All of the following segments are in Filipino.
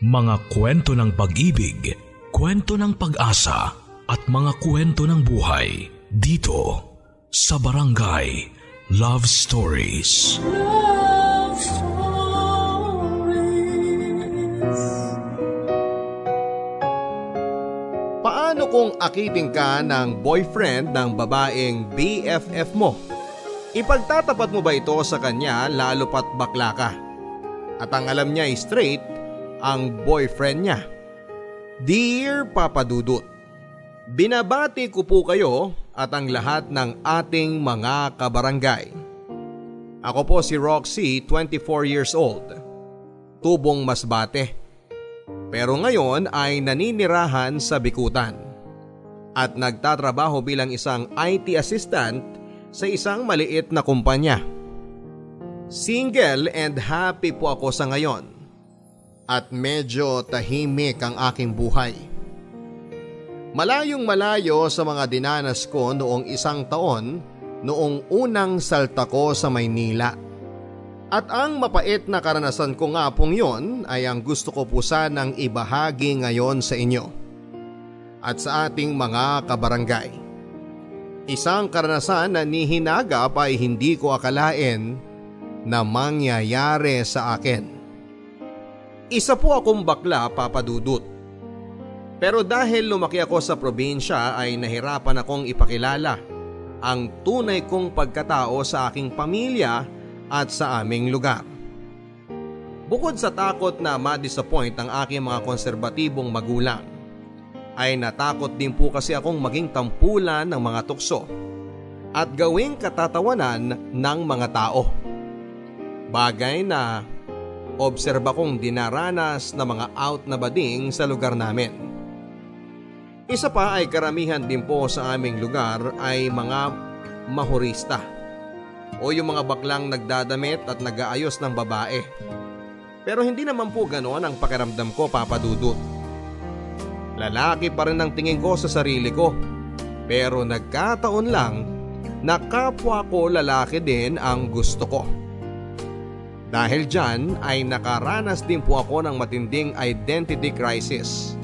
Mga kwento ng pag-ibig, kwento ng pag-asa at mga kwento ng buhay dito sa Barangay Love Stories. Love Stories. Paano kung akiting ka ng boyfriend ng babaeng BFF mo? Ipagtatapat mo ba ito sa kanya lalo pat bakla ka? At ang alam niya ay straight, ang boyfriend niya. Dear Papa Dudut, Binabati ko po kayo at ang lahat ng ating mga kabarangay. Ako po si Roxy, 24 years old. Tubong Masbate. Pero ngayon ay naninirahan sa Bikutan. At nagtatrabaho bilang isang IT assistant sa isang maliit na kumpanya. Single and happy po ako sa ngayon. At medyo tahimik ang aking buhay. Malayong malayo sa mga dinanas ko noong isang taon noong unang salta ko sa Maynila. At ang mapait na karanasan ko nga pong yon ay ang gusto ko po sanang ibahagi ngayon sa inyo. At sa ating mga kabarangay. Isang karanasan na ni Hinagap ay hindi ko akalain na mangyayari sa akin. Isa po akong bakla papadudot. Pero dahil lumaki ako sa probinsya ay nahirapan akong ipakilala ang tunay kong pagkatao sa aking pamilya at sa aming lugar. Bukod sa takot na ma-disappoint ang aking mga konserbatibong magulang, ay natakot din po kasi akong maging tampulan ng mga tukso at gawing katatawanan ng mga tao. Bagay na obserba kong dinaranas na mga out na bading sa lugar namin. Isa pa ay karamihan din po sa aming lugar ay mga mahurista o yung mga baklang nagdadamit at nag-aayos ng babae. Pero hindi naman po ganoon ang pakiramdam ko papadudot. Lalaki pa rin ang tingin ko sa sarili ko pero nagkataon lang na kapwa ko lalaki din ang gusto ko. Dahil dyan ay nakaranas din po ako ng matinding identity crisis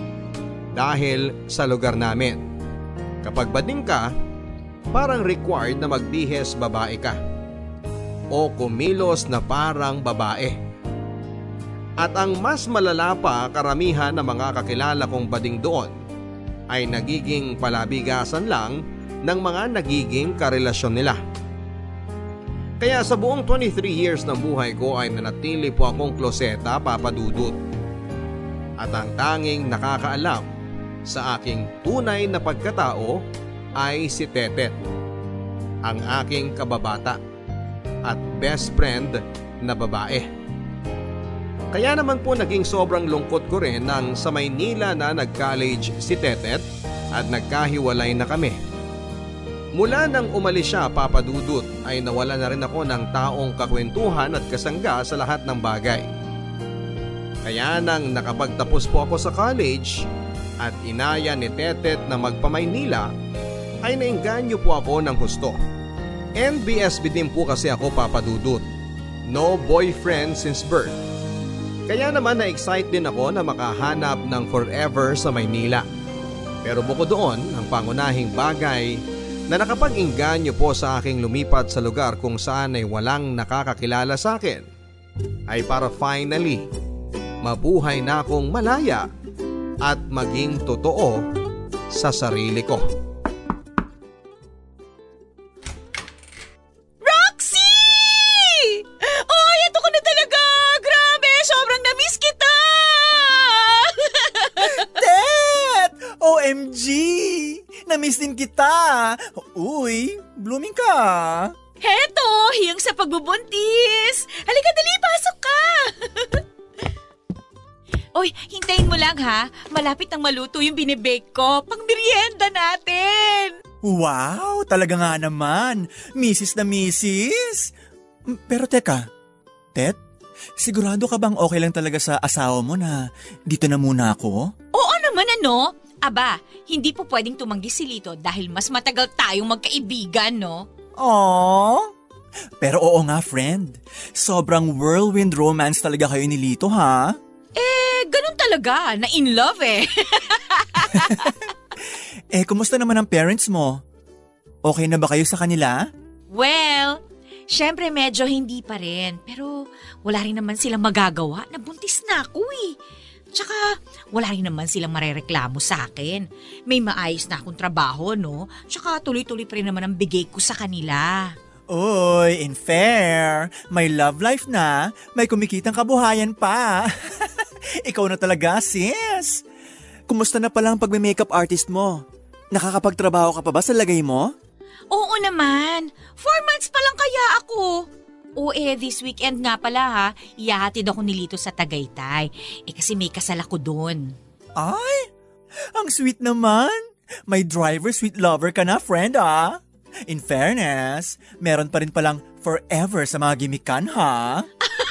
dahil sa lugar namin. Kapag bading ka, parang required na magbihes babae ka o kumilos na parang babae. At ang mas malala pa karamihan ng mga kakilala kong bading doon ay nagiging palabigasan lang ng mga nagiging karelasyon nila. Kaya sa buong 23 years ng buhay ko ay nanatili po akong kloseta papadudot. At ang tanging nakakaalam sa aking tunay na pagkatao ay si Tetet, ang aking kababata at best friend na babae. Kaya naman po naging sobrang lungkot ko rin nang sa Maynila na nag-college si Tetet at nagkahiwalay na kami. Mula nang umalis siya papadudot ay nawala na rin ako ng taong kakwentuhan at kasangga sa lahat ng bagay. Kaya nang nakapagtapos po ako sa college at inaya ni Tetet na magpamaynila ay nainganyo po ako ng husto. NBSB din po kasi ako papadudot. No boyfriend since birth. Kaya naman na-excite din ako na makahanap ng forever sa Maynila. Pero bukod doon, ang pangunahing bagay na nakapag-inganyo po sa aking lumipat sa lugar kung saan ay walang nakakakilala sa akin ay para finally mabuhay na akong malaya at maging totoo sa sarili ko. Malapit nang maluto yung binibake ko. Pang merienda natin. Wow, talaga nga naman. Mrs. na Mrs. Mm, Pero teka, Tet, sigurado ka bang okay lang talaga sa asawa mo na dito na muna ako? Oo naman ano. Aba, hindi po pwedeng tumanggi si Lito dahil mas matagal tayong magkaibigan, no? Aww. Pero oo nga, friend. Sobrang whirlwind romance talaga kayo ni Lito, ha? Eh, ganun talaga. Na in love eh. Eh, kumusta naman ang parents mo? Okay na ba kayo sa kanila? well, syempre medyo hindi pa rin. Pero wala rin naman silang magagawa. Nabuntis na ako eh. Tsaka wala rin naman silang marereklamo sa akin. May maayos na akong trabaho, no? Tsaka tuloy-tuloy pa rin naman ang bigay ko sa kanila. Uy, in fair, may love life na, may kumikitang kabuhayan pa. Ikaw na talaga, sis. Kumusta na pala ang pagme-makeup artist mo? Nakakapagtrabaho ka pa ba sa lagay mo? Oo naman. Four months pa lang kaya ako. Oo eh, this weekend nga pala ha, ihahatid ako ni Lito sa Tagaytay. Eh kasi may kasal ako doon. Ay, ang sweet naman. May driver, sweet lover ka na, friend ah. In fairness, meron pa rin palang forever sa mga gimikan ha.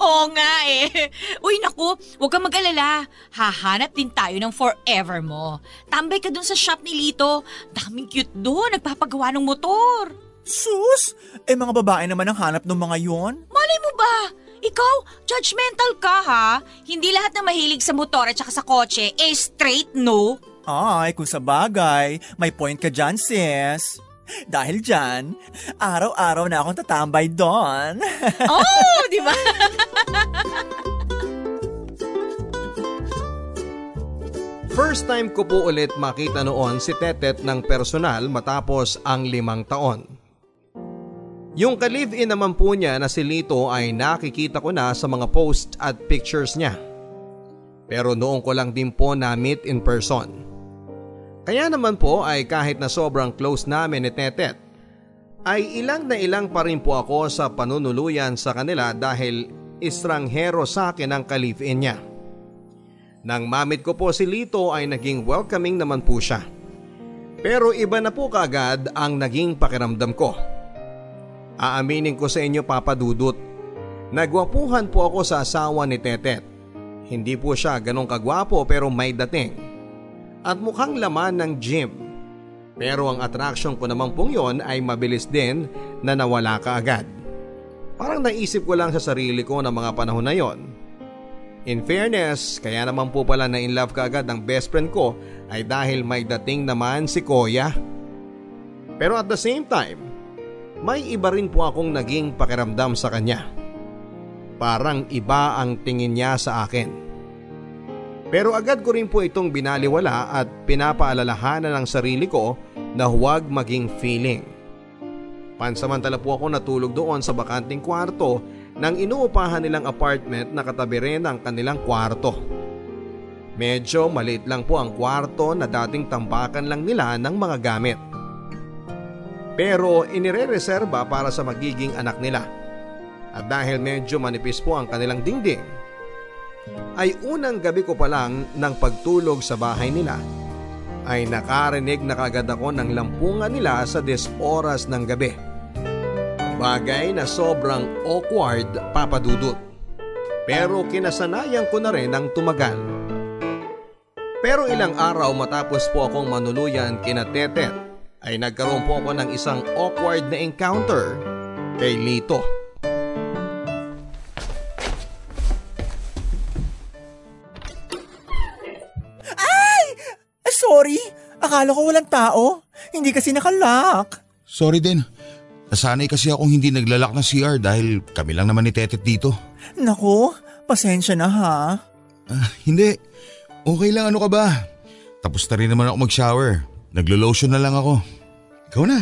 Oo nga eh. Uy naku, huwag kang mag-alala. Hahanap din tayo ng forever mo. Tambay ka dun sa shop ni Lito. Daming cute doon, nagpapagawa ng motor. Sus, eh mga babae naman ang hanap ng mga yon. Malay mo ba? Ikaw, judgmental ka ha? Hindi lahat na mahilig sa motor at saka sa kotse, eh straight no? Ay, kung sa bagay, may point ka dyan, sis. Dahil dyan, araw-araw na akong tatambay doon. Oh, di ba? First time ko po ulit makita noon si Tetet ng personal matapos ang limang taon. Yung ka-live-in naman po niya na si Lito ay nakikita ko na sa mga post at pictures niya. Pero noong ko lang din po na-meet in person. Kaya naman po ay kahit na sobrang close namin ni Tetet, ay ilang na ilang pa rin po ako sa panunuluyan sa kanila dahil istranghero sa akin ang ka-live-in niya. Nang mamit ko po si Lito ay naging welcoming naman po siya. Pero iba na po kaagad ang naging pakiramdam ko. Aaminin ko sa inyo Papa Dudut, nagwapuhan po ako sa asawa ni Tetet. Hindi po siya ganong kagwapo pero may dating. At mukhang laman ng gym. Pero ang attraction ko naman pong yon ay mabilis din na nawala kaagad. Parang naisip ko lang sa sarili ko na mga panahon na yon. In fairness, kaya naman po pala na in love kaagad ang best friend ko ay dahil may dating naman si Koya. Pero at the same time, may iba rin po akong naging pakiramdam sa kanya. Parang iba ang tingin niya sa akin. Pero agad ko rin po itong binaliwala at pinapaalalahanan ng sarili ko na huwag maging feeling. Pansamantala po ako natulog doon sa bakanting kwarto ng inuupahan nilang apartment na katabi rin ang kanilang kwarto. Medyo maliit lang po ang kwarto na dating tambakan lang nila ng mga gamit. Pero inire-reserba para sa magiging anak nila. At dahil medyo manipis po ang kanilang dingding, ay unang gabi ko pa lang ng pagtulog sa bahay nila ay nakarinig na kagad ako ng lampungan nila sa 10 oras ng gabi. Bagay na sobrang awkward papadudot. Pero kinasanayan ko na rin ang tumagal. Pero ilang araw matapos po akong manuluyan kina Tetet ay nagkaroon po ako ng isang awkward na encounter kay Lito. Eh, akala ko walang tao. Hindi kasi nakalock. Sorry din. Nasanay kasi akong hindi naglalak ng CR dahil kami lang naman ni Tetet dito. Naku, pasensya na ha. Ah, hindi. Okay lang ano ka ba? Tapos na rin naman ako mag-shower. Naglo-lotion na lang ako. Ikaw na.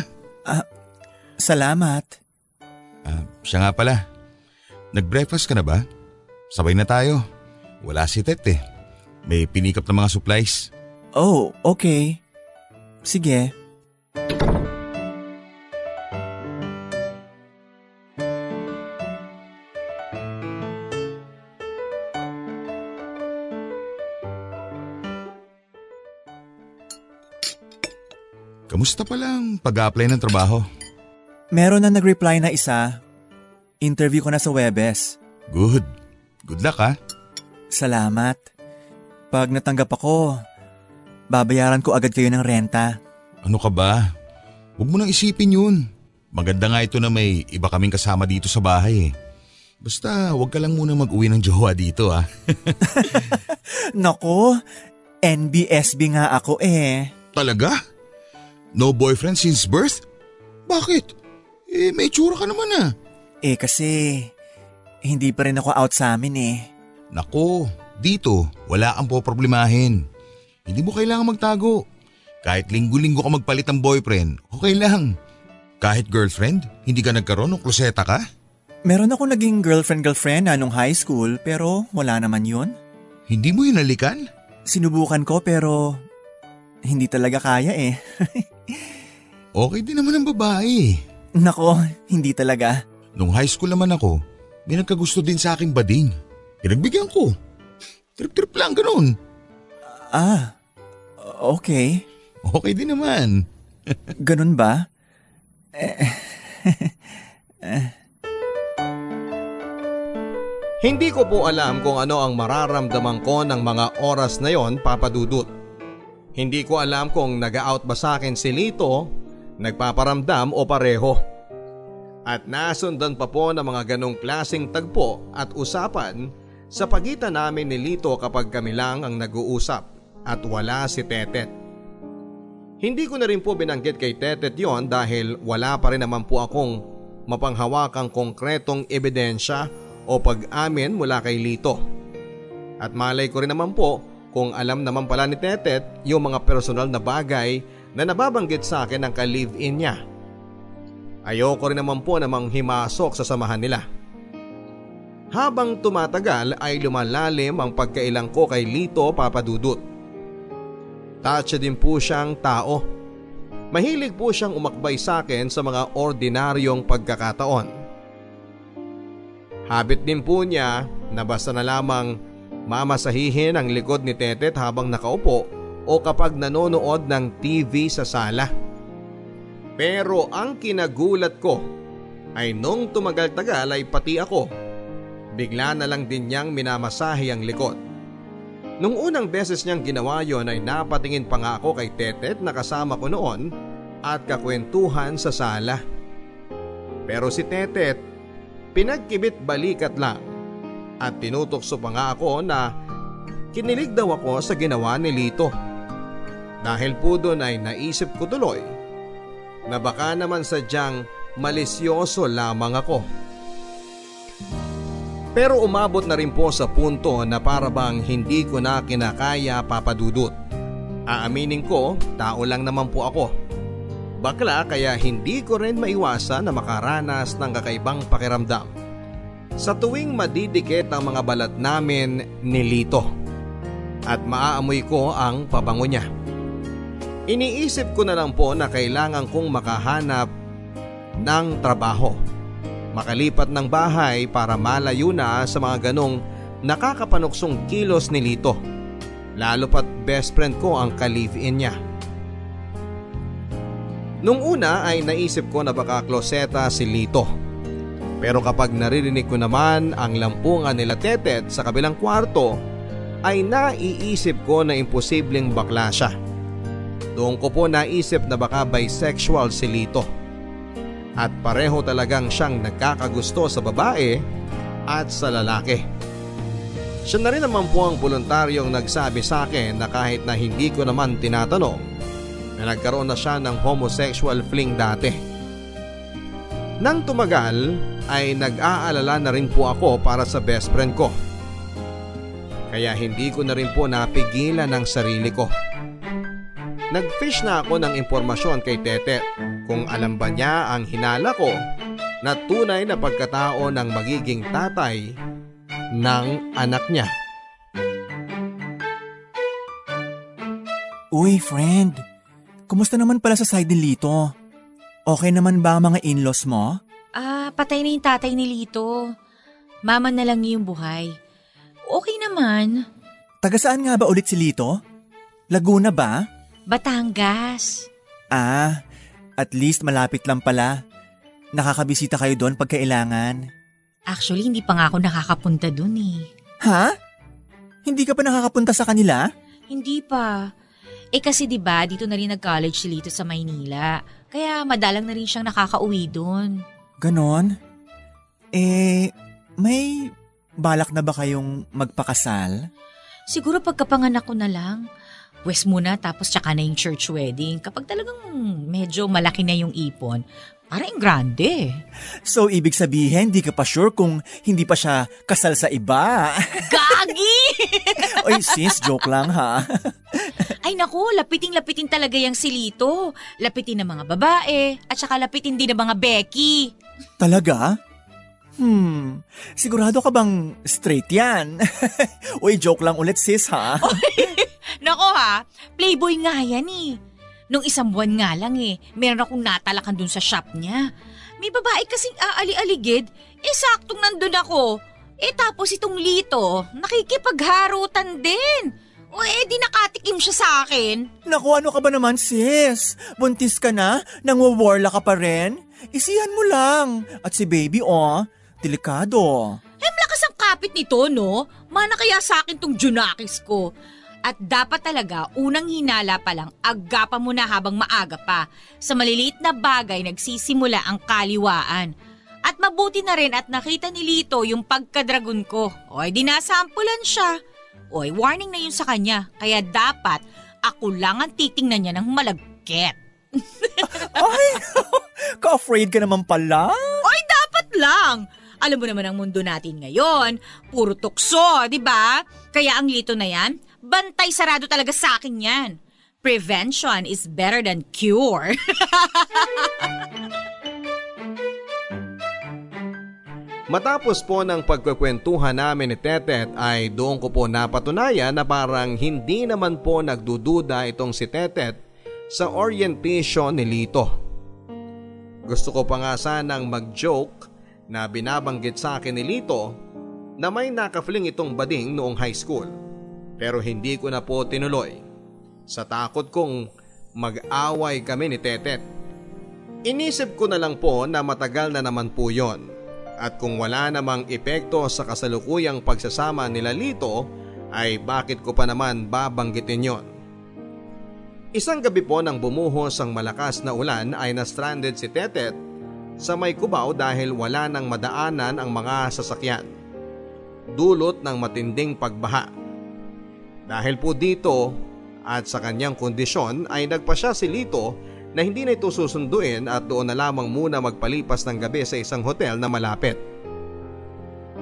Salamat. Ah, siya nga pala. Nag-breakfast ka na ba? Sabay na tayo. Wala si Tet eh. May pinikap na mga supplies. Oh, okay. Sige. Kamusta pala ang pag-apply ng trabaho? Meron na nag-reply na isa. Interview ko na sa Webes. Good. Good luck ha. Salamat. Pag natanggap ako, babayaran ko agad kayo ng renta. Ano ka ba? Huwag mo nang isipin yun. Maganda nga ito na may iba kaming kasama dito sa bahay eh. Basta huwag ka lang muna mag-uwi ng jowa dito ah. Nako, NBSB nga ako eh. Talaga? No boyfriend since birth? Bakit? Eh, may tsura ka naman ah. Eh kasi, hindi pa rin ako out sa amin eh. Nako, dito, wala kang poproblemahin. Hindi mo kailangan magtago. Kahit linggo-linggo ka magpalit ng boyfriend, okay lang. Kahit girlfriend, hindi ka nagkaroon ng kloseta ka? Meron ako naging girlfriend-girlfriend na nung high school pero wala naman yun. Hindi mo hinalikan? Sinubukan ko pero hindi talaga kaya eh. okay din naman ang babae. Nako, hindi talaga. Nung high school naman ako, may nagkagusto din sa aking bading. Pinagbigyan ko. Trip-trip lang, ganun. Ah, okay. Okay din naman. ganun ba? Hindi ko po alam kung ano ang mararamdaman ko ng mga oras na yon papadudot. Hindi ko alam kung nag-out ba sa akin si Lito, nagpaparamdam o pareho. At nasundan pa po ng mga ganong klasing tagpo at usapan sa pagitan namin ni Lito kapag kami lang ang nag-uusap at wala si Tetet. Hindi ko na rin po binanggit kay Tetet yon dahil wala pa rin naman po akong mapanghawakang konkretong ebidensya o pag-amin mula kay Lito. At malay ko rin naman po kung alam naman pala ni Tetet yung mga personal na bagay na nababanggit sa akin ng ka-live-in niya. Ayoko rin naman po namang himasok sa samahan nila. Habang tumatagal ay lumalalim ang pagkailang ko kay Lito Papadudut. Tatsa din po siyang tao. Mahilig po siyang umakbay sa akin sa mga ordinaryong pagkakataon. Habit din po niya na basta na lamang mamasahihin ang likod ni Tetet habang nakaupo o kapag nanonood ng TV sa sala. Pero ang kinagulat ko ay nung tumagal-tagal ay pati ako. Bigla na lang din niyang minamasahe ang likod. Nung unang beses niyang ginawa yon ay napatingin pa nga ako kay Tetet na kasama ko noon at kakwentuhan sa sala. Pero si Tetet, pinagkibit balikat lang at tinutokso pa nga ako na kinilig daw ako sa ginawa ni Lito. Dahil po doon ay naisip ko tuloy na baka naman sadyang malisyoso lamang ako. Pero umabot na rin po sa punto na para bang hindi ko na kinakaya papadudot. Aaminin ko, tao lang naman po ako. Bakla kaya hindi ko rin maiwasan na makaranas ng kakaibang pakiramdam. Sa tuwing madidikit ang mga balat namin ni Lito at maaamoy ko ang pabango niya. Iniisip ko na lang po na kailangan kong makahanap ng trabaho. Makalipat ng bahay para malayo na sa mga ganong nakakapanuksong kilos ni Lito. Lalo pat best friend ko ang ka-live-in niya. Nung una ay naisip ko na baka kloseta si Lito. Pero kapag naririnig ko naman ang lampungan nila Tetet sa kabilang kwarto ay naiisip ko na imposibleng bakla siya. Doon ko po naisip na baka bisexual si Lito. At pareho talagang siyang nagkakagusto sa babae at sa lalaki. Siya na rin naman po ang voluntaryong nagsabi sa akin na kahit na hindi ko naman tinatanong na nagkaroon na siya ng homosexual fling dati. Nang tumagal ay nag-aalala na rin po ako para sa best friend ko. Kaya hindi ko na rin po napigilan ang sarili ko. Nag-fish na ako ng impormasyon kay Tete kung alam ba niya ang hinala ko na tunay na pagkatao ng magiging tatay ng anak niya. Uy, friend. Kumusta naman pala sa side ni Lito? Okay naman ba ang mga in-laws mo? Ah, patay na yung tatay ni Lito. Mama na lang yung buhay. Okay naman. Taga saan nga ba ulit si Lito? Laguna ba? Batangas. Ah, at least malapit lang pala. Nakakabisita kayo doon pag kailangan. Actually, hindi pa nga ako nakakapunta dun eh. Ha? Hindi ka pa nakakapunta sa kanila? Hindi pa. Eh kasi 'di ba dito na rin nag-college si Lito sa Maynila. Kaya madalang na rin siyang nakakauwi doon. Ganon? Eh, May balak na ba kayong magpakasal? Siguro pagkapanganak ko na lang. West muna tapos tsaka na yung church wedding. Kapag talagang medyo malaki na yung ipon, parang grande. So, ibig sabihin, di ka pa sure kung hindi pa siya kasal sa iba. Gagi! Oy, sis, joke lang ha. Ay naku, lapiting-lapiting talaga yung silito. Lapitin ng mga babae at saka lapitin din ng mga Becky. Talaga? Hmm, sigurado ka bang straight yan? Uy, joke lang ulit sis ha. Nako ha, playboy nga yan eh. Nung isang buwan nga lang eh, meron akong natalakan dun sa shop niya. May babae kasing aali-aligid, eh saktong nandun ako. Eh tapos itong lito, nakikipagharutan din. O eh di nakatikim siya sa akin. Naku, ano ka ba naman sis? Buntis ka na? Nangwawarla ka pa rin? Isihan mo lang. At si baby oh, delikado. Eh malakas ang kapit nito no? Mana kaya sa akin tong Junakis ko. At dapat talaga, unang hinala pa lang, agapan mo na habang maaga pa. Sa maliliit na bagay, nagsisimula ang kaliwaan. At mabuti na rin at nakita ni Lito yung pagkadragon ko. Oy, dinasampulan siya. Oy, warning na yun sa kanya. Kaya dapat, ako lang ang titingnan niya ng malagkit. Ay, ka-afraid ka naman pala. Oy, dapat lang! Alam mo naman ang mundo natin ngayon, puro tukso, di ba? Kaya ang lito na yan, bantay sarado talaga sa akin yan. Prevention is better than cure. Matapos po ng pagkukwentuhan namin ni Tetet ay doon ko po napatunayan na parang hindi naman po nagdududa itong si Tetet sa orientation ni Lito. Gusto ko pa nga sanang mag-joke na binabanggit sa akin ni Lito na may nakafling itong bading noong high school. Pero hindi ko na po tinuloy sa takot kong mag-away kami ni Tetet. Inisip ko na lang po na matagal na naman po yon at kung wala namang epekto sa kasalukuyang pagsasama nila Lito ay bakit ko pa naman babanggitin yon. Isang gabi po nang bumuhos ang malakas na ulan ay na-stranded si Tetet sa may kubaw dahil wala nang madaanan ang mga sasakyan. Dulot ng matinding pagbaha. Dahil po dito at sa kanyang kondisyon ay nagpa siya si Lito na hindi na ito susunduin at doon na lamang muna magpalipas ng gabi sa isang hotel na malapit.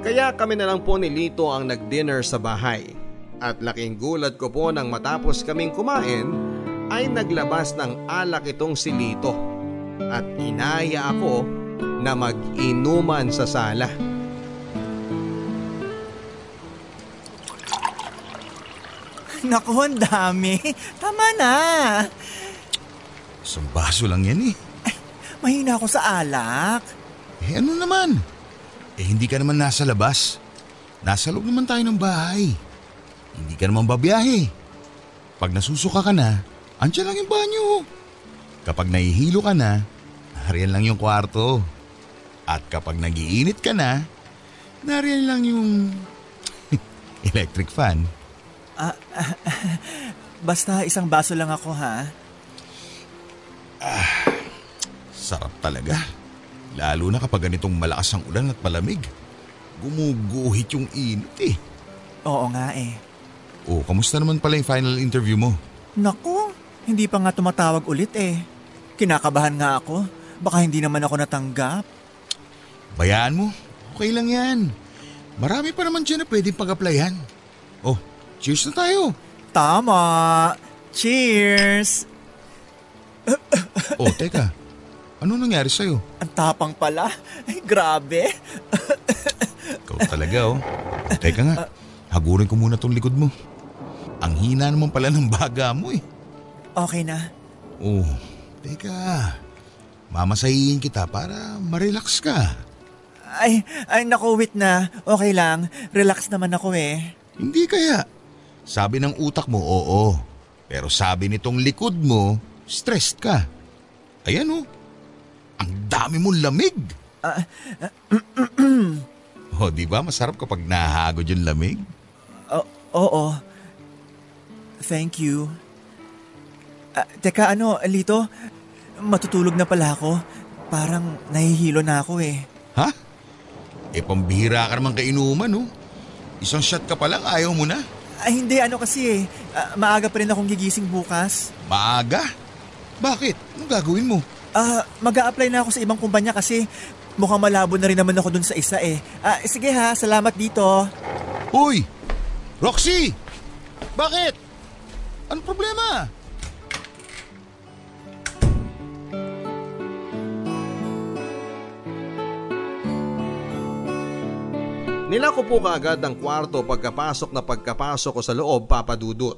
Kaya kami na lang po ni Lito ang nag-dinner sa bahay. At laking gulat ko po nang matapos kaming kumain ay naglabas ng alak itong si Lito. At inaya ako na mag-inuman sa sala. Naku, ang dami. Tama na. Isang baso lang yan eh. Mahina ako sa alak. Eh ano naman? Eh hindi ka naman nasa labas. Nasa loob naman tayo ng bahay. Hindi ka naman babiyahe. Pag nasusuka ka na, andyan lang yung banyo. Kapag nahihilo ka na, nariyan lang yung kwarto. At kapag nagiinit ka na, nariyan lang yung electric fan. Basta isang baso lang ako ha. Sarap talaga. Lalo na kapag ganitong malakas ang ulan at malamig. Gumuguhit yung init eh. Oo nga eh. Oh, kamusta naman pala yung final interview mo? Naku, hindi pa nga tumatawag ulit eh. Kinakabahan nga ako. Baka hindi naman ako natanggap. Bayaan mo. Okay lang yan. Marami pa naman dyan na pwedeng pag-applyan. Oh, cheers na tayo. Tama. Cheers! Oh, teka. Ano nangyari sa'yo? Ang tapang pala. Ay, grabe. Ikaw talaga oh. oh teka nga, hagurin ko muna tong likod mo. Ang hina naman pala ng baga mo eh. Okay na. Oh, teka. Mamasahihin kita para ma-relax ka. Ay, ay naku, wait na. Okay lang. Relax naman ako eh. Hindi kaya. Sabi ng utak mo, oo. Pero sabi nitong likod mo, stressed ka. Ayan oh. Ang dami mong lamig. oh, di ba masarap kapag nahagod yung lamig? O- oo. Thank you. Ah, teka, ano, Lito? Matutulog na pala ako. Parang nahihilo na ako eh. Ha? Eh pambihira ka naman kainuman no. Isang shot ka pa lang ayaw mo na. Ay hindi, ano kasi eh. Ah, maaga pa rin akong gigising bukas. Maaga? Bakit? Anong gagawin mo? Ah, mag apply na ako sa ibang kumpanya kasi mukhang malabo na rin naman ako dun sa isa eh. Ah, sige ha, salamat dito. Uy! Roxy! Bakit? Anong problema? Nilako po kaagad ang kwarto pagkapasok na pagkapasok ko sa loob papadudot.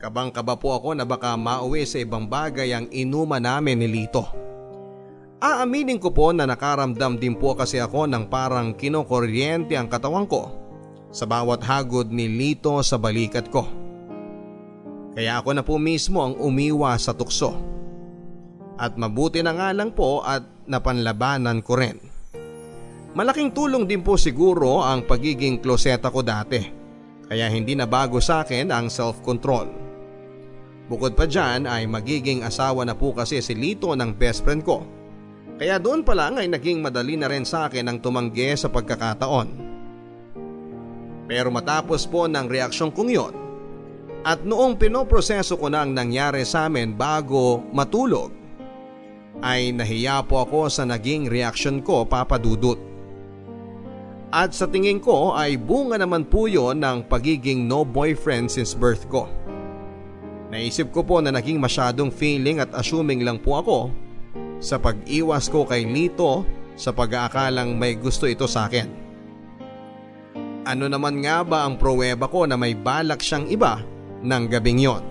Kabang-kaba po ako na baka mauwi sa ibang bagay ang inuman namin ni Lito. Aaminin ko po na nakaramdam din po kasi ako ng parang kinokuryente ang katawan ko sa bawat hagod ni Lito sa balikat ko. Kaya ako na po mismo ang umiwa sa tukso. At mabuti na nga lang po at napanlabanan ko rin. Malaking tulong din po siguro ang pagiging kloseta ko dati. Kaya hindi na bago sa akin ang self-control. Bukod pa dyan ay magiging asawa na po kasi si Lito ng best friend ko. Kaya doon pa lang ay naging madali na rin sa akin ang tumanggi sa pagkakataon. Pero matapos po ng reaksyon kong yon at noong pinoproseso ko na ang nangyari sa amin bago matulog ay nahiya po ako sa naging reaksyon ko papadudot. At sa tingin ko ay bunga naman po yon ng pagiging no boyfriend since birth ko. Naisip ko po na naging masyadong feeling at assuming lang po ako sa pag-iwas ko kay Lito sa pag-aakalang may gusto ito sa akin. Ano naman nga ba ang pruweba ko na may balak siyang iba ng gabing yon?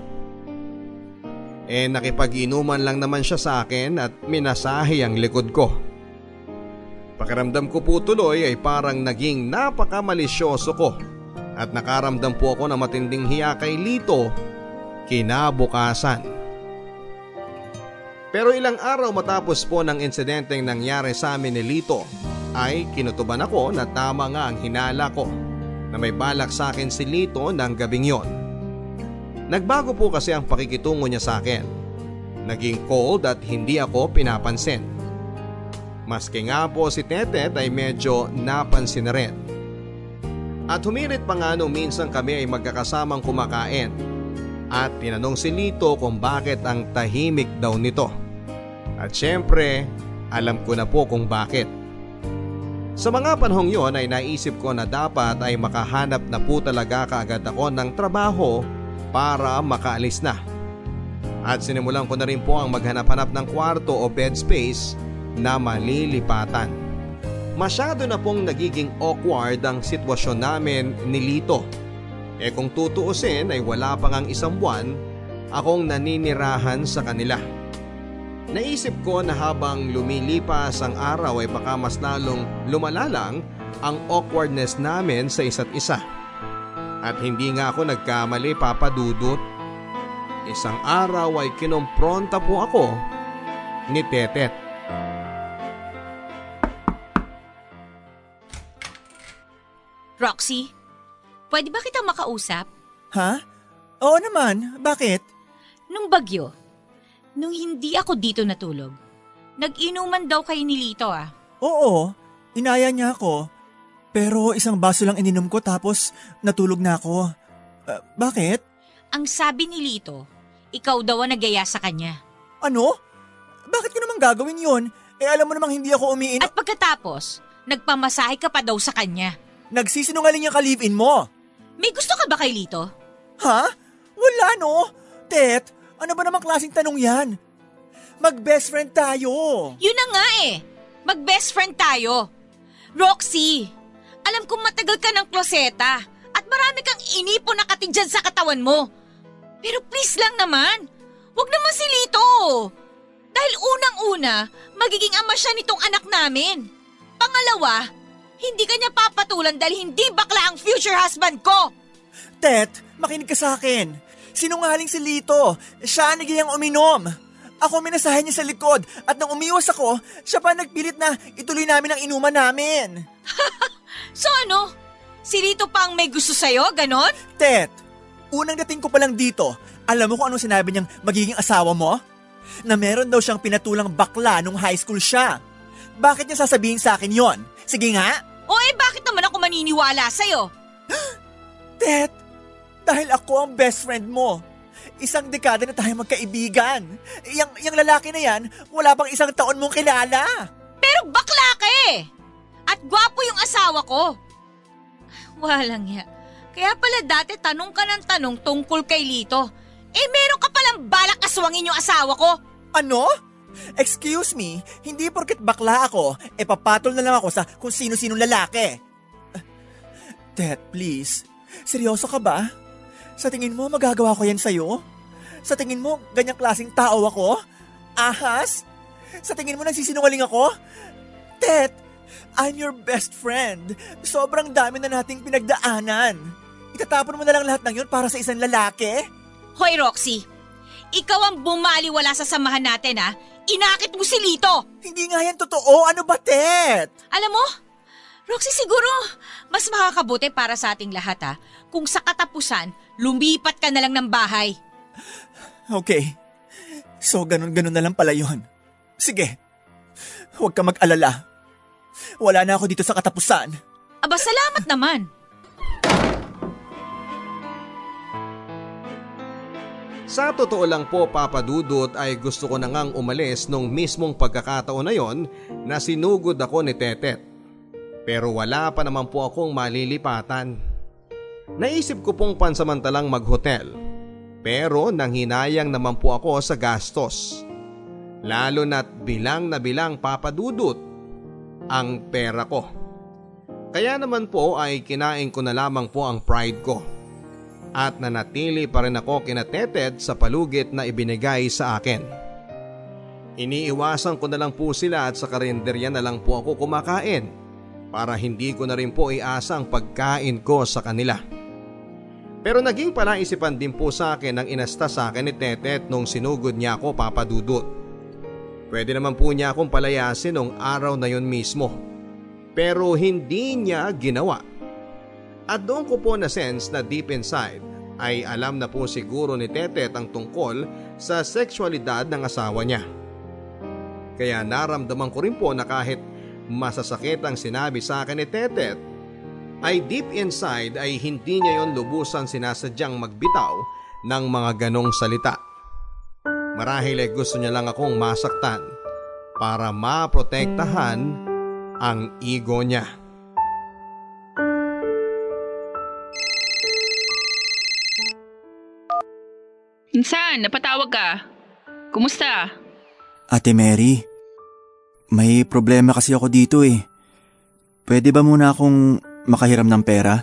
Eh nakipag-inuman lang naman siya sa akin at minasahe ang likod ko. Pakiramdam ko po tuloy ay parang naging napakamalisyoso ko at nakaramdam po ako ng matinding hiya kay Lito kinabukasan. Pero ilang araw matapos po ng insidenteng nangyari sa amin ni Lito ay kinutuban ako na tama nga ang hinala ko na may balak sa akin si Lito ng gabing yon. Nagbago po kasi ang pakikitungo niya sa akin. Naging cold at hindi ako pinapansin. Maski nga po si Tetet ay medyo napansin na rin. At humirit pa nga nung minsan kami ay magkakasamang kumakain. At tinanong si Lito kung bakit ang tahimik daw nito. At syempre, alam ko na po kung bakit. Sa mga panahong yon ay naisip ko na dapat ay makahanap na po talaga kaagad ako ng trabaho para makaalis na. At sinimulan ko na rin po ang maghanap-hanap ng kwarto o bed space na malilipatan. Masyado na pong nagiging awkward ang sitwasyon namin ni Lito. E kung tutuusin ay wala pang ang isang buwan akong naninirahan sa kanila. Naisip ko na habang lumilipas ang araw ay baka mas lalong lumala lang ang awkwardness namin sa isa't isa. At hindi nga ako nagkamali papadudot. Isang araw ay kinompronta po ako ni Tetet. Roxy, pwede ba kitang makausap? Ha? Oo naman, bakit? Nung bagyo, nung hindi ako dito natulog, nag-inuman daw kayo ni Lito ah. Oo, inaya niya ako. Pero isang baso lang ininom ko tapos natulog na ako. Ah, bakit? Ang sabi ni Lito, ikaw daw ang nagaya sa kanya. Ano? Bakit ko naman gagawin yon? Eh alam mo namang hindi ako umiinom. At pagkatapos, nagpamasahe ka pa daw sa kanya. Nagsisinungaling yung kalivin mo. May gusto ka ba kay Lito? Ha? Wala no? Tet, ano ba namang klaseng tanong yan? Mag-best friend tayo. Yun na nga eh. Mag-best friend tayo. Roxy, alam kong matagal ka ng kloseta at marami kang inipon na katidyan sa katawan mo. Pero please lang naman, wag naman si Lito. Dahil unang-una, magiging ama siya nitong anak namin. Pangalawa, hindi ka niya papatulan dahil hindi bakla ang future husband ko. Tet, makinig ka sa akin. Sinungaling si Lito. Siya ang nagiyang uminom. Ako minasahe niya sa likod at nang umiwas ako, siya pa nagpilit na ituloy namin ang inuman namin. So ano? Si Lito pa ang may gusto sa'yo, ganon? Tet, unang dating ko pa lang dito, alam mo kung anong sinabi niyang magiging asawa mo? Na meron daw siyang pinatulang bakla nung high school siya. Bakit niya sasabihin sa akin yon? Sige nga. O eh bakit naman ako maniniwala sa'yo? Tet, dahil ako ang best friend mo. Isang dekada na tayo magkaibigan. Yang, yang lalaki na yan, wala pang isang taon mong kilala. Pero bakla ka eh! At gwapo yung asawa ko. Walang ya. Kaya pala dati tanong ka ng tanong tungkol kay Lito. Eh meron ka palang balak aswangin yung asawa ko. Ano? Excuse me, hindi porket bakla ako, e papatol na lang ako sa kung sino-sinong lalaki. Tet, please. Seryoso ka ba? Sa tingin mo, magagawa ko yan sa'yo? Sa tingin mo, ganyang klaseng tao ako? Ahas? Sa tingin mo, nagsisinungaling ako? Tet, I'm your best friend. Sobrang dami na nating pinagdaanan. Itatapon mo na lang lahat ng yun para sa isang lalaki? Hoy Roxy, ikaw ang bumaliwala sa samahan natin ha. Inakit mo si Lito. Hindi nga yan totoo. Ano ba, Tet? Alam mo, Roxy siguro mas makakabuti para sa ating lahat ha. Kung sa katapusan, lumipat ka na lang ng bahay. Okay. So, ganun-ganun na lang pala yun. Sige. Huwag ka mag-alala. Wala na ako dito sa katapusan. Aba, salamat naman. Sa totoo lang po papadudot ay gusto ko na ngang umalis nung mismong pagkakataon na yon na sinugod ako ni Tetet. Pero wala pa naman po akong malilipatan. Naisip ko pong pansamantalang maghotel. Pero nanghinayang naman po ako sa gastos. Lalo na't bilang na bilang papadudot ang pera ko. Kaya naman po ay kinain ko na lamang po ang pride ko at nanatili pa rin ako kinateted sa palugit na ibinigay sa akin. Iniiwasan ko na lang po sila at sa karinderya na lang po ako kumakain para hindi ko na rin po iasa ang pagkain ko sa kanila. Pero naging palaisipan din po sa akin ang inasta sa akin ni Tetet nung sinugod niya ako papadudot. Pwede naman po niya akong palayasin nung araw na yon mismo. Pero hindi niya ginawa. At doon ko po na sense na deep inside ay alam na po siguro ni Tetet ang tungkol sa sexualidad ng asawa niya. Kaya naramdaman ko rin po na kahit masasakit ang sinabi sa akin ni Tetet, ay deep inside ay hindi niya yon lubusan sinasadyang magbitaw ng mga ganong salita. Marahil ay gusto niya lang akong masaktan para maprotektahan ang ego niya. Insan, napatawag ka. Kumusta? Ate Mary, may problema kasi ako dito eh. Pwede ba muna akong makahiram ng pera?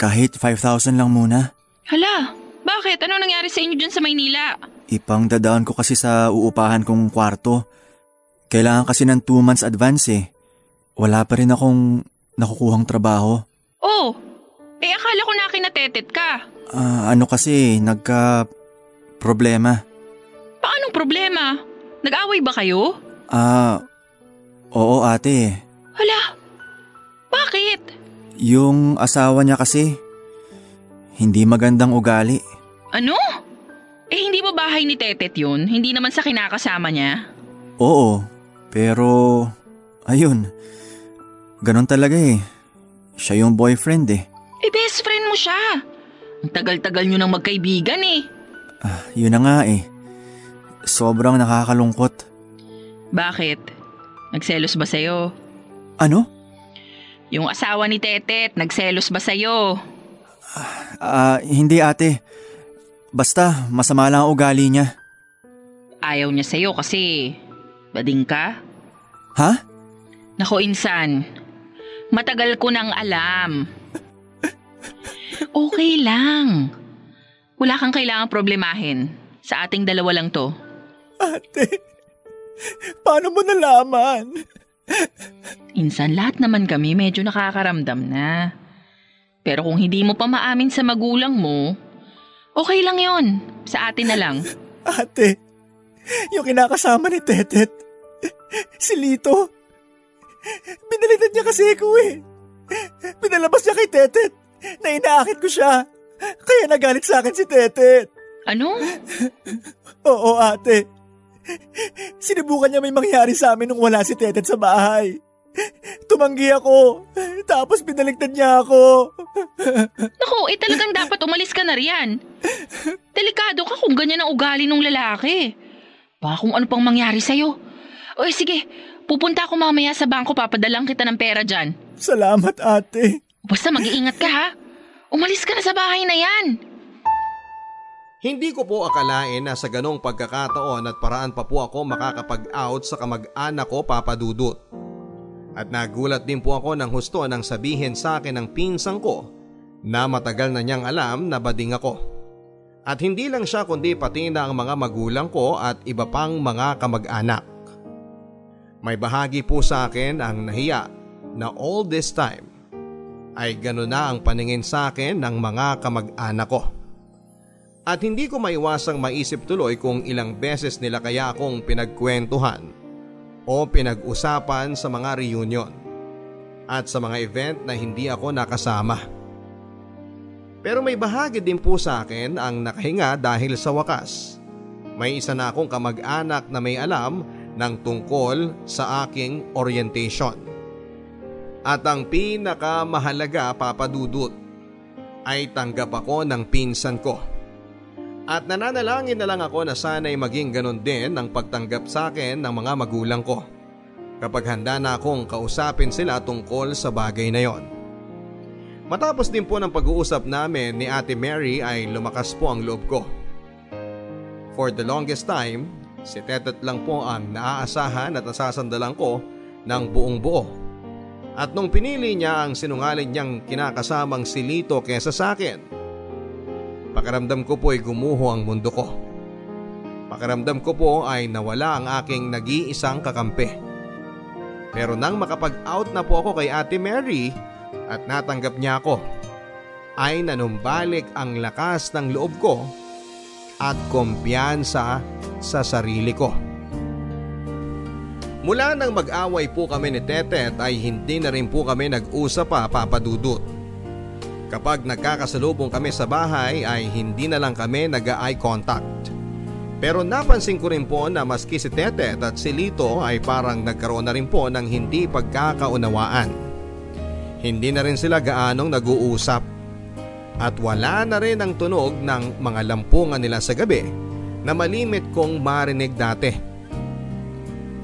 Kahit 5,000 lang muna. Hala, bakit? Ano nangyari sa inyo dyan sa Maynila? Ipang dadaan ko kasi sa uupahan kong kwarto. Kailangan kasi ng 2 months advance eh. Wala pa rin akong nakukuhang trabaho. Oh, eh akala ko na kinatetet ka. Ah, ano kasi, nagka problema. Paanong problema? Nag-away ba kayo? Ah, oo ate. Hala, bakit? Yung asawa niya kasi, hindi magandang ugali. Ano? Eh hindi ba bahay ni Tetet yun? Hindi naman sa kinakasama niya? Oo, pero ayun, ganon talaga eh. Siya yung boyfriend eh. Eh best friend mo siya. Ang tagal-tagal nyo nang magkaibigan eh. Ah, yun na nga eh. Sobrang nakakalungkot. Bakit? Nagselos ba sa'yo? Ano? Yung asawa ni Tetet, nagselos ba sa'yo? Ah, hindi ate. Basta, masama lang ang ugali niya. Ayaw niya sa'yo kasi bading ka? Ha? Nako insan, matagal ko nang alam. Okay lang. Wala kang kailangang problemahin. Sa ating dalawa lang to. Ate, paano mo nalaman? Insan, lahat naman kami medyo nakakaramdam na. Pero kung hindi mo pa maamin sa magulang mo, okay lang yon. Sa atin na lang. Ate, yung kinakasama ni Tetet, si Lito, binalitan niya kasi ako eh. Pinalabas niya kay Tetet na inaakit ko siya. Kaya nagalit sa akin si Tetet. Ano? Oo ate. Sinubukan niya may mangyari sa amin nung wala si Tetet sa bahay. Tumanggi ako. Tapos pinaligtad niya ako. Naku, eh talagang dapat umalis ka na riyan. Delikado ka kung ganyan ang ugali ng lalaki. Baka kung ano pang mangyari sa'yo. O sige, pupunta ako mamaya sa bangko papadalang kita ng pera dyan. Salamat ate. Basta mag-iingat ka ha. Umalis ka na sa bahay na yan. Hindi ko po akalain na sa ganong pagkakataon at paraan pa po ako makakapag-out sa kamag-anak ko papadudot. At nagulat din po ako ng husto nang sabihin sa akin ng pinsang ko na matagal na niyang alam na bading ako. At hindi lang siya kundi pati na ang mga magulang ko at iba pang mga kamag-anak. May bahagi po sa akin ang nahiya na all this time ay gano'n na ang paningin sa akin ng mga kamag-anak ko. At hindi ko maiwasang maisip tuloy kung ilang beses nila kaya akong pinagkwentuhan o pinag-usapan sa mga reunion at sa mga event na hindi ako nakasama. Pero may bahagi din po sa akin ang nakahinga dahil sa wakas. May isa na akong kamag-anak na may alam ng tungkol sa aking orientation. At ang pinakamahalaga papadudot ay tanggap ako ng pinsan ko. At nananalangin na lang ako na sana'y maging ganon din ang pagtanggap sa akin ng mga magulang ko kapag handa na akong kausapin sila tungkol sa bagay na yon. Matapos din po ng pag-uusap namin ni Ate Mary ay lumakas po ang loob ko. For the longest time, si Tetet lang po ang naaasahan at nasasandalan ko ng buong buo. At nung pinili niya ang sinungaling niyang kinakasamang si Lito kesa sa akin, Pakiramdam ko po ay gumuho ang mundo ko. Pakiramdam ko po ay nawala ang aking nag-iisang kakampi. Pero nang makapag-out na po ako kay Ate Mary at natanggap niya ako, ay nanumbalik ang lakas ng loob ko at kumpiyansa sa sarili ko. Mula nang mag-away po kami ni Tetet ay hindi na rin po kami nag-usap pa papadudot. Kapag nagkakasalubong kami sa bahay ay hindi na lang kami nag-eye contact. Pero napansin ko rin po na maski si Tetet at si Lito ay parang nagkaroon na rin po ng hindi pagkakaunawaan. Hindi na rin sila gaanong nag-uusap. At wala na rin ang tunog ng mga lampungan nila sa gabi na malimit kong marinig dati.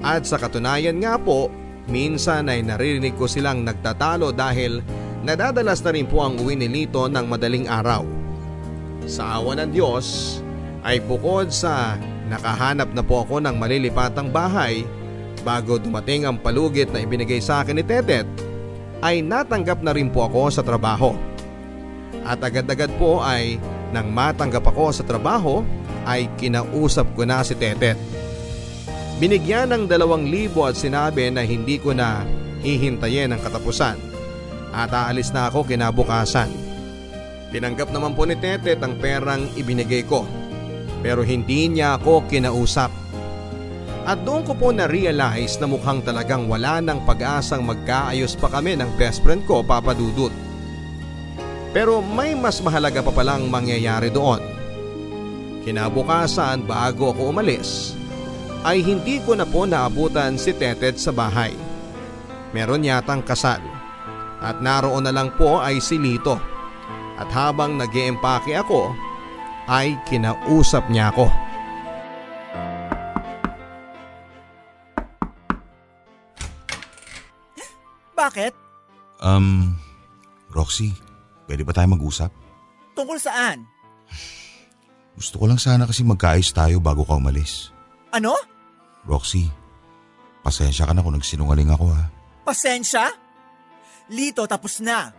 At sa katunayan nga po, minsan ay naririnig ko silang nagtatalo dahil nadadalas na rin po ang uwi ni Lito ng madaling araw. Sa awa ng Diyos ay bukod sa nakahanap na po ako ng malilipatang bahay bago dumating ang palugit na ibinigay sa akin ni Tetet ay natanggap na rin po ako sa trabaho. At agad-agad po ay nang matanggap ako sa trabaho ay kinausap ko na si Tetet. Binigyan ng dalawang libo at sinabi na hindi ko na hihintayin ang katapusan at aalis na ako kinabukasan. Tinanggap naman po ni Tetet ang perang ibinigay ko pero hindi niya ako kinausap. At doon ko po na-realize na mukhang talagang wala ng pag-asang magkaayos pa kami ng best friend ko Papa Dudut. Pero may mas mahalaga pa palang mangyayari doon. Kinabukasan bago ako umalis ay hindi ko na po naabutan si Tetet sa bahay. Meron yatang kasal at naroon na lang po ay si Lito. At habang nag empake ako ay kinausap niya ako. Bakit? Um, Roxy, pwede ba tayo mag-usap? Tungkol saan? Gusto ko lang sana kasi magkaayos tayo bago ka umalis. Ano? Roxy, pasensya ka na kung nagsinungaling ako ha. Pasensya? Lito, tapos na.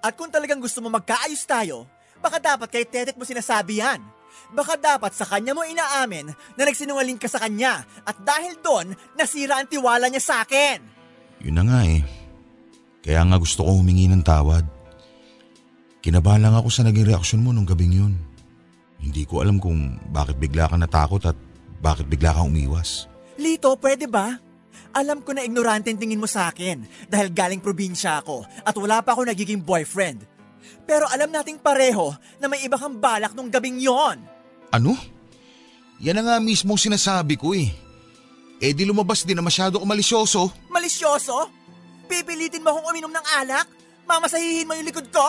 At kung talagang gusto mo magkaayos tayo, baka dapat kay Tetet mo sinasabi yan. Baka dapat sa kanya mo inaamin na nagsinungaling ka sa kanya at dahil doon, nasira ang tiwala niya sa akin. Yun na nga eh. Kaya nga gusto ko humingi ng tawad. Kinabahan lang ako sa naging reaksyon mo nung gabing yun. Hindi ko alam kung bakit bigla ka natakot at bakit bigla kang umiwas. Lito, pwede ba? Alam ko na ignorante ang tingin mo sa akin dahil galing probinsya ako at wala pa ako nagiging boyfriend. Pero alam nating pareho na may iba kang balak nung gabing yon. Ano? Yan na nga mismo sinasabi ko eh. Eh di lumabas din na masyado ko malisyoso. Malisyoso? Pipilitin mo akong uminom ng alak? Mamasahihin mo yung likod ko?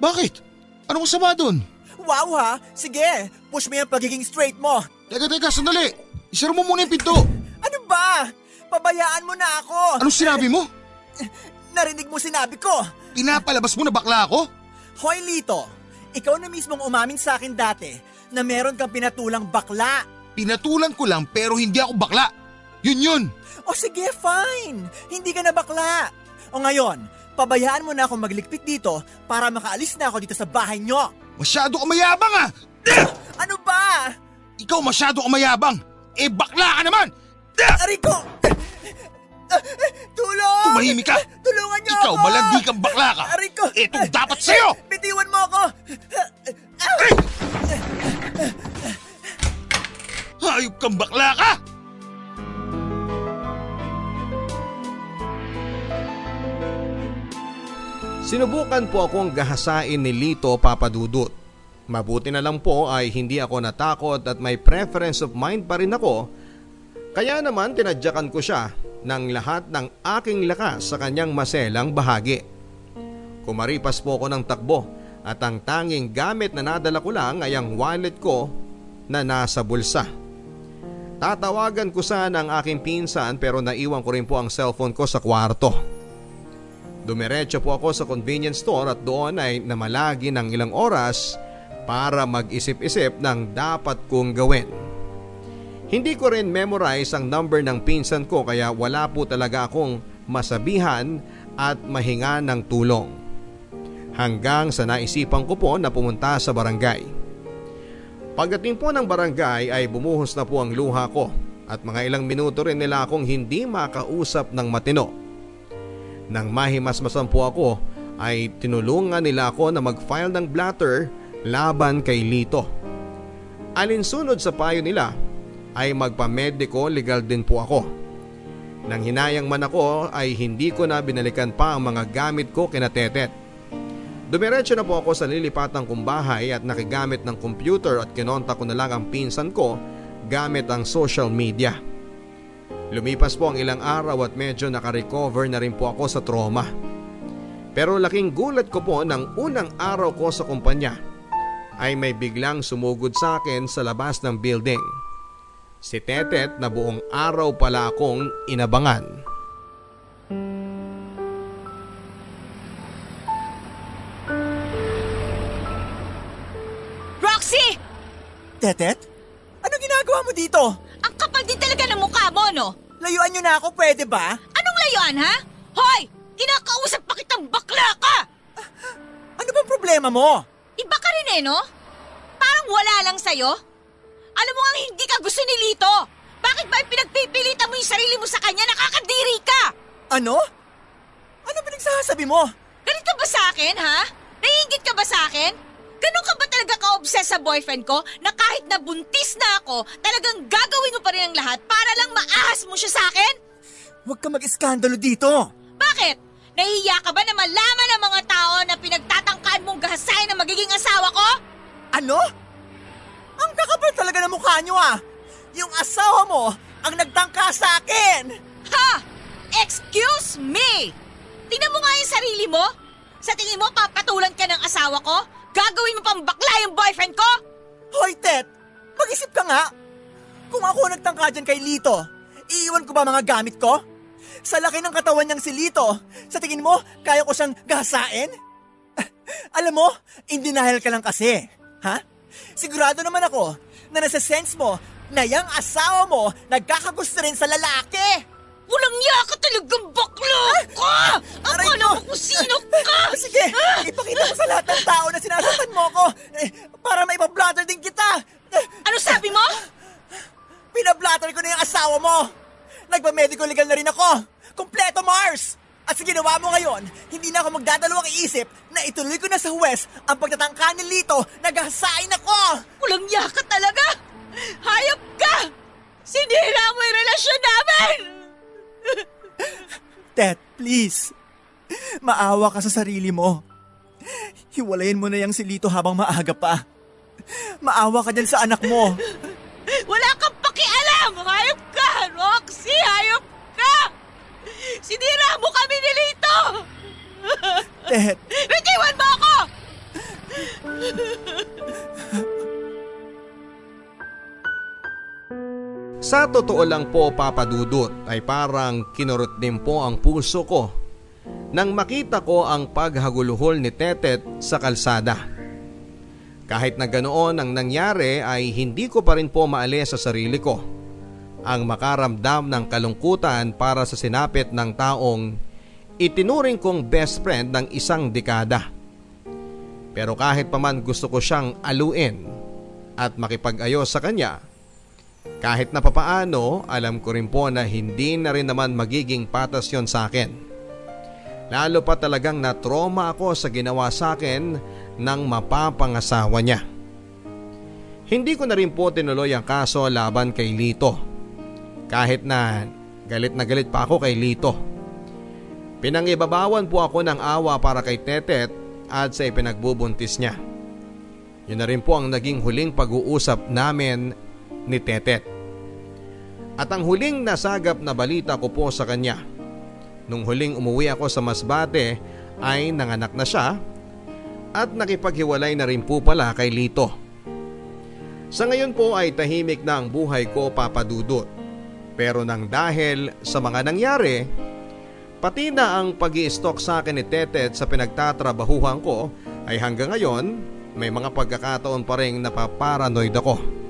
Bakit? Anong masama doon? Wow ha! Sige, push mo yung pagiging straight mo. Teka, teka, sandali. Isara mo muna yung pinto. Ano ba? Pabayaan mo na ako. Anong sinabi mo? Narinig mo sinabi ko. Pinapalabas mo na bakla ako? Hoy Lito, ikaw na mismong umamin sa akin dati na meron kang pinatulang bakla. Pinatulan ko lang pero hindi ako bakla. Yun yun. O sige, fine. Hindi ka na bakla. O ngayon, pabayaan mo na akong magligpit dito para makaalis na ako dito sa bahay nyo. Masyado ka mayabang ah! Ano ba? Ikaw masyado ka mayabang! Eh bakla ka naman! Ariko! Tulong! Tumahimik ka! Tulungan niyo Ikaw ako! malandi kang bakla ka! Ariko! Itong dapat sa'yo! Bitiwan mo ako! Hayop kang bakla ka! Sinubukan po akong gahasain ni Lito Papadudut. Mabuti na lang po ay hindi ako natakot at may preference of mind pa rin ako. Kaya naman tinadyakan ko siya ng lahat ng aking lakas sa kanyang maselang bahagi. Kumaripas po ako ng takbo at ang tanging gamit na nadala ko lang ay ang wallet ko na nasa bulsa. Tatawagan ko sana ang aking pinsan pero naiwan ko rin po ang cellphone ko sa kwarto. Dumiretso po ako sa convenience store at doon ay namalagi ng ilang oras para mag-isip-isip ng dapat kong gawin. Hindi ko rin memorize ang number ng pinsan ko kaya wala po talaga akong masabihan at mahinga ng tulong. Hanggang sa naisipan ko po na pumunta sa barangay. Pagdating po ng barangay ay bumuhos na po ang luha ko at mga ilang minuto rin nila akong hindi makausap ng matino. Nang mahimasmasan po ako ay tinulungan nila ako na mag-file ng blatter laban kay Lito. Alinsunod sa payo nila ay magpamediko legal din po ako. Nang hinayang man ako ay hindi ko na binalikan pa ang mga gamit ko kina Tetet. Dumiretso na po ako sa lilipatang kong bahay at nakigamit ng computer at kinonta ko na lang ang pinsan ko gamit ang social media. Lumipas po ang ilang araw at medyo nakarecover na rin po ako sa trauma. Pero laking gulat ko po ng unang araw ko sa kumpanya ay may biglang sumugod sa akin sa labas ng building. Si Tetet na buong araw pala akong inabangan. Roxy! Tetet? Ano ginagawa mo dito? Ang kapal din talaga ng mukha mo, no? Layuan nyo na ako, pwede ba? Anong layuan, ha? Hoy! Kinakausap pa kitang bakla ka! Ano bang problema mo? Iba ka rin eh, no? Parang wala lang sa'yo. Alam mo nga hindi ka gusto ni Lito. Bakit ba pinagpipilitan mo yung sarili mo sa kanya? Nakakadiri ka! Ano? Ano pinagsasabi mo? Ganito ba sa akin, ha? Naiingit ka ba sa akin? Ganon ka ba talaga ka-obsess sa boyfriend ko na kahit nabuntis na ako, talagang gagawin mo pa rin ang lahat para lang maahas mo siya sa akin? Huwag ka mag-iskandalo dito. Bakit? Nahihiya ka ba na malaman ng mga tao na pinagtatangkaan mong gahasain na magiging asawa ko? Ano? Ang kakapal talaga ng mukha nyo ah. Yung asawa mo ang nagtangka sa akin. Ha? Excuse me! Tingnan mo nga yung sarili mo. Sa tingin mo, papatulan ka ng asawa ko? Gagawin mo pang bakla yung boyfriend ko? Hoy, Tet! Mag-isip ka nga. Kung ako nagtangka dyan kay Lito, iiwan ko ba mga gamit ko? Sa laki ng katawan niyang si Lito, sa tingin mo, kaya ko siyang gahasain? Alam mo, in denial ka lang kasi. Ha? Sigurado naman ako na nasa sense mo na yung asawa mo nagkakagusto rin sa lalaki. Walang niya ka talagang bakla ka! Aray Akala ko! mo kung sino ka! Sige, ipakita mo sa lahat ng tao na sinasaktan mo ako eh, para maipablatter din kita. Ano sabi mo? Pinablatter ko na yung asawa mo. Nagpa-medical legal na rin ako. Kompleto, Mars! At sa ginawa mo ngayon, hindi na ako magdadalawang iisip na ituloy ko na sa West ang pagtatangka ni Lito na gahasain ako! Walang niya ka talaga! Hayop ka! Sinira mo yung relasyon namin! Ted, please. Maawa ka sa sarili mo. Hiwalayin mo na yung si Lito habang maaga pa. Maawa ka dyan sa anak mo. Wala kang pakialam! Hayop ka! Roxy, hayop ka! Sinira mo kami ni Lito! Tetet. Bitiwan mo ako! Sa totoo lang po papadudot ay parang kinurot din po ang puso ko nang makita ko ang paghaguluhol ni Tetet sa kalsada. Kahit na ganoon ang nangyari ay hindi ko pa rin po maalis sa sarili ko ang makaramdam ng kalungkutan para sa sinapit ng taong itinuring kong best friend ng isang dekada. Pero kahit pa man gusto ko siyang aluin at makipag-ayos sa kanya, kahit na papaano alam ko rin po na hindi na rin naman magiging patas yon sa akin. Lalo pa talagang na-trauma ako sa ginawa sa akin ng mapapangasawa niya. Hindi ko na rin po tinuloy ang kaso laban kay Lito. Kahit na galit na galit pa ako kay Lito. Pinangibabawan po ako ng awa para kay Tetet at sa ipinagbubuntis niya. Yun na rin po ang naging huling pag-uusap namin ni Tetet. At ang huling nasagap na balita ko po sa kanya. Nung huling umuwi ako sa Masbate ay nanganak na siya at nakipaghiwalay na rin po pala kay Lito. Sa ngayon po ay tahimik na ang buhay ko papadudot. Pero nang dahil sa mga nangyari, pati na ang pag stalk sa akin ni Tetet sa pinagtatrabahuhan ko ay hanggang ngayon may mga pagkakataon pa rin napaparanoid ako.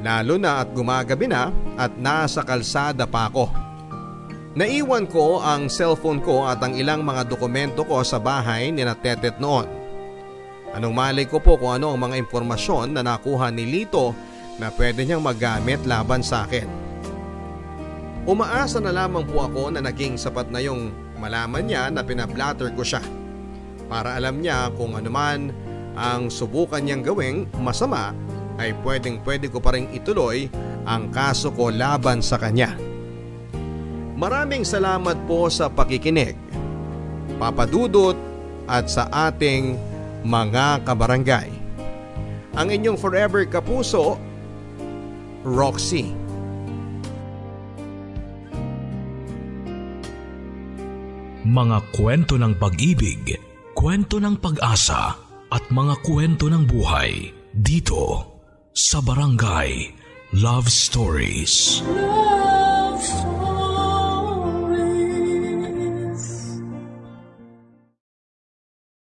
Lalo na at gumagabi na at nasa kalsada pa ako. Naiwan ko ang cellphone ko at ang ilang mga dokumento ko sa bahay ni Natetet noon. Anong malay ko po kung ano ang mga impormasyon na nakuha ni Lito na pwede niyang magamit laban sa akin. Umaasa na lamang po ako na naging sapat na yung malaman niya na pinablatter ko siya. Para alam niya kung anuman ang subukan niyang gawing masama ay pwedeng pwede ko pa rin ituloy ang kaso ko laban sa kanya. Maraming salamat po sa pakikinig, papadudot at sa ating mga kabarangay. Ang inyong forever kapuso, Roxy. Mga kwento ng pag-ibig, kwento ng pag-asa at mga kwento ng buhay dito sa Barangay Love Stories. Love